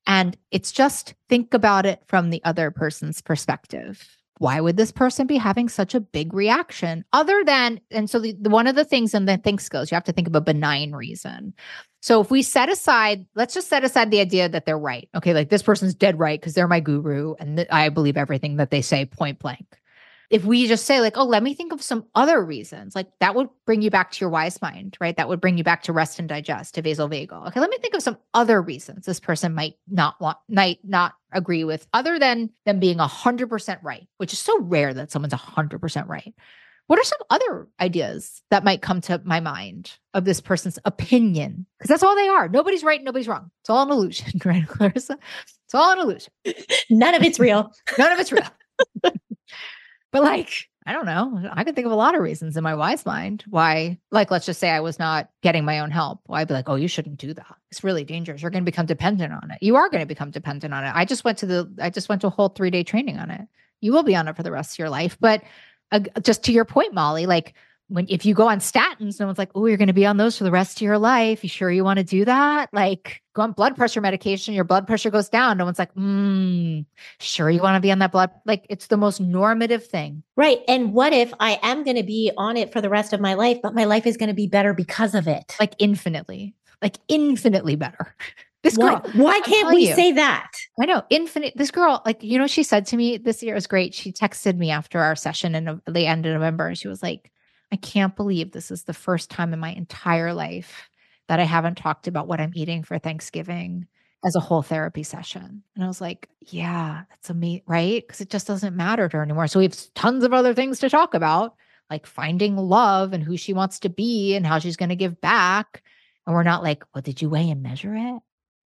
And it's just think about it from the other person's perspective. Why would this person be having such a big reaction? Other than, and so the, the one of the things in the think skills, you have to think of a benign reason. So if we set aside, let's just set aside the idea that they're right. Okay, like this person's dead right because they're my guru and th- I believe everything that they say point blank. If we just say, like, oh, let me think of some other reasons, like that would bring you back to your wise mind, right? That would bring you back to rest and digest, to vasal vagal. Okay, let me think of some other reasons this person might not want, might not agree with, other than them being 100% right, which is so rare that someone's 100% right. What What are some other ideas that might come to my mind of this person's opinion? Because that's all they are. Nobody's right, nobody's wrong. It's all an illusion, right, Clarissa? It's all an illusion. None of it's real. None of it's real. but like, I don't know. I can think of a lot of reasons in my wise mind why, like, let's just say I was not getting my own help. Why I'd be like, oh, you shouldn't do that. It's really dangerous. You're going to become dependent on it. You are going to become dependent on it. I just went to the, I just went to a whole three day training on it. You will be on it for the rest of your life. But uh, just to your point, Molly, like when if you go on statins, no one's like, oh, you're going to be on those for the rest of your life. You sure you want to do that? Like go on blood pressure medication, your blood pressure goes down. No one's like, mm, sure you want to be on that blood. Like it's the most normative thing. Right. And what if I am going to be on it for the rest of my life, but my life is going to be better because of it? Like infinitely, like infinitely better. This girl, why can't we you. say that? I know, infinite. This girl, like, you know, she said to me this year was great. She texted me after our session in the end of November, and she was like, I can't believe this is the first time in my entire life that I haven't talked about what I'm eating for Thanksgiving as a whole therapy session. And I was like, yeah, that's amazing, right? Because it just doesn't matter to her anymore. So we have tons of other things to talk about, like finding love and who she wants to be and how she's going to give back. And we're not like, well, did you weigh and measure it?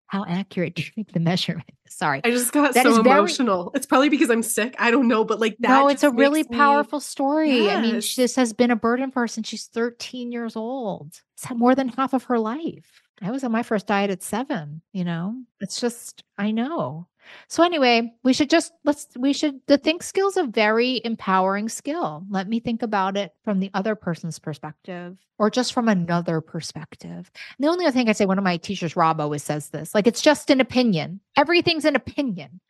How accurate do you think the measurement is? Sorry. I just got That so is very- emotional. It's probably because I'm sick. I don't know, but like that. no, it's a really me- powerful story. I mean, Yes. this has been a burden for her since she's 13 years old. It's had more than half of her life. I was on my first diet at seven, you know? It's just, I know. So anyway, we should just let's we should the think skill is a very empowering skill. Let me think about it from the other person's perspective or just from another perspective. And the only other thing I say, one of my teachers, Rob, always says this, like it's just an opinion. Everything's an opinion.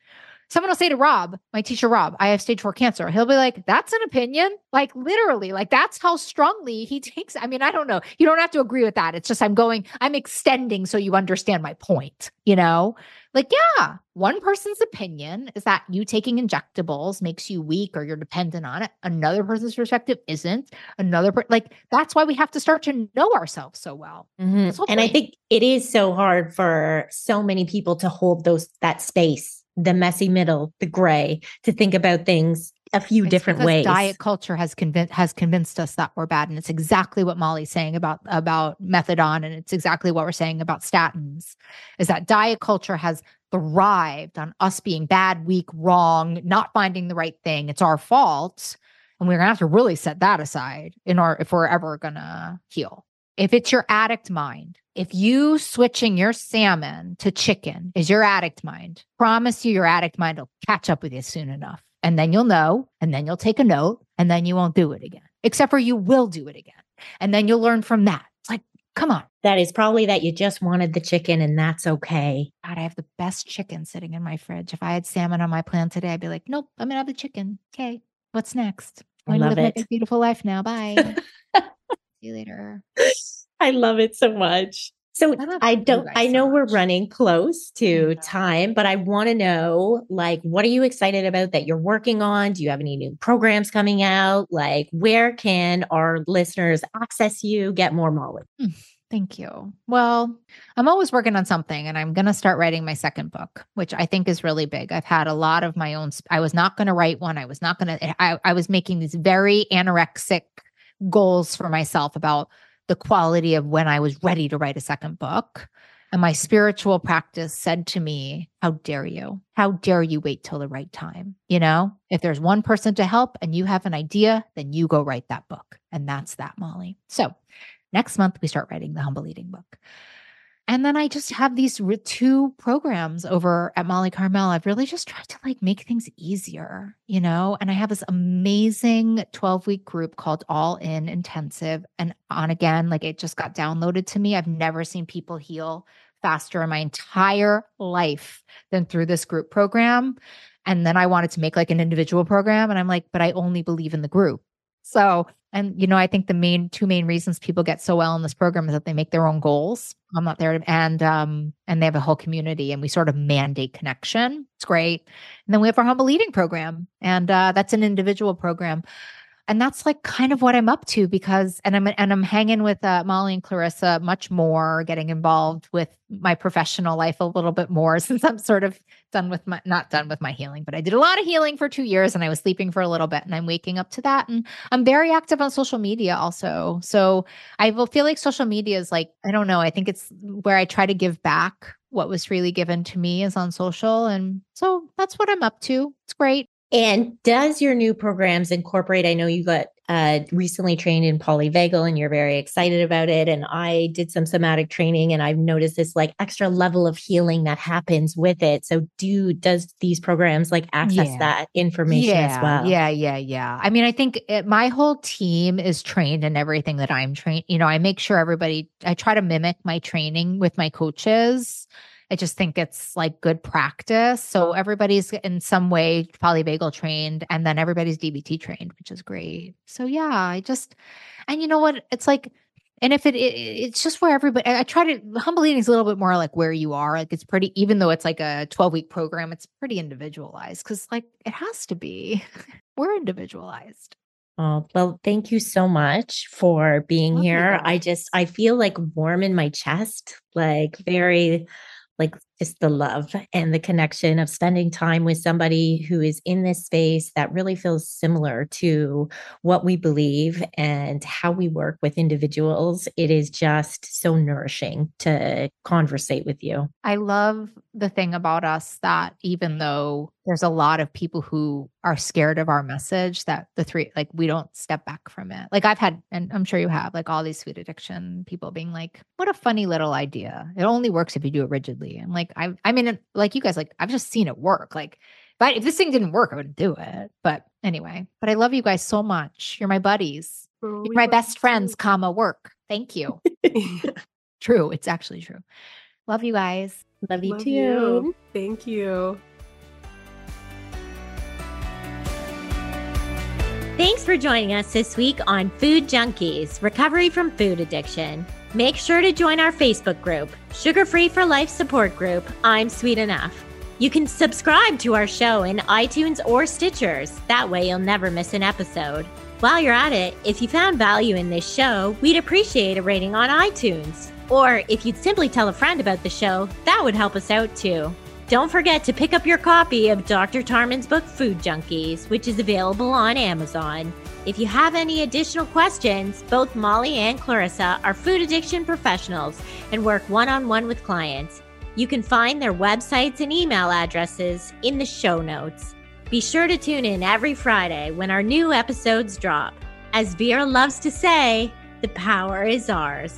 Someone will say to Rob, my teacher Rob, I have stage four cancer. He'll be like, that's an opinion. Like literally, like that's how strongly he takes. I mean, I don't know. You don't have to agree with that. It's just I'm going, I'm extending so you understand my point, you know? Like, yeah, one person's opinion is that you taking injectables makes you weak or you're dependent on it. Another person's perspective isn't. Another per- like that's why we have to start to know ourselves so well. Mhm. The And I think it is so hard for so many people to hold those that space, the messy middle, the gray, to think about things a few It's different ways. Diet culture has convinced has convinced us that we're bad, and it's exactly what Molly's saying about about methadone, and it's exactly what we're saying about statins. Is that diet culture has thrived on us being bad, weak, wrong, not finding the right thing. It's our fault, and we're gonna have to really set that aside in our if we're ever gonna heal. If it's your addict mind, if you switching your salmon to chicken is your addict mind, promise you your addict mind will catch up with you soon enough. And then you'll know, and then you'll take a note, and then you won't do it again. Except for you will do it again. And then you'll learn from that. It's like, come on. that is probably that you just wanted the chicken and that's okay. God, I have the best chicken sitting in my fridge. If I had salmon on my plan today, I'd be like, nope, I'm gonna have the chicken. Okay. What's next? I I'm gonna love live it. beautiful life now. Bye. See you later. I love it so much. So I I don't guys I so know we're running close to know. time, but I want to know like what are you excited about that you're working on? Do you have any new programs coming out? Like where can our listeners access you, get more Molly? Hmm, thank you. Well, I'm always working on something and I'm going to start writing my second book, which I think is really big. I've had a lot of my own, sp- I was not going to write one. I was not going to, eh, I, I was making these very anorexic goals for myself about the quality of when I was ready to write a second book. And my spiritual practice said to me, How dare you? How dare you wait till the right time? You know, if there's one person to help and you have an idea, then you go write that book. And that's that, Molly. So next month, we start writing the Humble Eating book. And then I just have these re- two programs over at Molly Carmel. I've really just tried to like make things easier, you know? And I have this amazing 12 week group called All In Intensive. And on again, like it just got downloaded to me. I've never seen people heal faster in my entire life than through this group program. And then I wanted to make like an individual program. And I'm like, but I only believe in the group. So, and you know, I think the main two main reasons people get so well in this program is that they make their own goals. I'm not there, and um, and they have a whole community, and we sort of mandate connection. It's great. And then we have our humble eating program, and uh, that's an individual program. And that's like kind of what I'm up to because and I'm and I'm hanging with uh, Molly and Clarissa much more, getting involved with my professional life a little bit more since I'm sort of done with my not done with my healing, but I did a lot of healing for 2 years and I was sleeping for a little bit and I'm waking up to that and I'm very active on social media also. So I will feel like social media is like I don't know, I think it's where I try to give back what was really given to me is on social and so that's what I'm up to. It's great. And does your new programs incorporate? I know you got uh, recently trained in polyvagal and you're very excited about it. And I did some somatic training and I've noticed this like extra level of healing that happens with it. So, do does these programs like access Yeah. that information yeah, as well? Yeah, yeah, yeah. I mean, I think it, my whole team is trained in everything that I'm trained. You know, I make sure everybody, I try to mimic my training with my coaches. I just think it's like good practice. So uh-huh. everybody's in some way polyvagal trained and then everybody's DBT trained, which is great. So yeah, I just, and you know what? It's like, and if it, it it's just where everybody, I try to, humble eating is a little bit more like where you are. Like it's pretty, even though it's like a 12 week program, it's pretty individualized because like it has to be. We're individualized. Oh, well, thank you so much for being Love you here. I just I feel like warm in my chest, like very like just the love and the connection of spending time with somebody who is in this space that really feels similar to what we believe and how we work with individuals. It is just so nourishing to conversate with you. I love the thing about us that even though there's a lot of people who are scared of our message, that the three, like, we don't step back from it. Like, I've had, and I'm sure you have, like, all these sweet addiction people being like, what a funny little idea. It only works if you do it rigidly. I'm like, I, I mean, like you guys, like, I've just seen it work. Like, but if this thing didn't work, I wouldn't do it. But anyway, but I love you guys so much. You're my buddies. Oh, You're my love best you friends, comma, work. Thank you. True. It's actually true. Love you guys. Love you Love too. you. Thank you. Thanks for joining us this week on Food Junkies Recovery from Food Addiction. Make sure to join our Facebook group, Sugar Free for Life Support Group. I'm Sweet Enough. You can subscribe to our show in iTunes or Stitchers. That way, you'll never miss an episode. While you're at it, if you found value in this show, we'd appreciate a rating on iTunes. Or if you'd simply tell a friend about the show, that would help us out too. Don't forget to pick up your copy of Dr. Tarman's book, Food Junkies, which is available on Amazon. If you have any additional questions, both Molly and Clarissa are food addiction professionals and work one on one with clients. You can find their websites and email addresses in the show notes. Be sure to tune in every Friday when our new episodes drop. As Vera loves to say, the power is ours.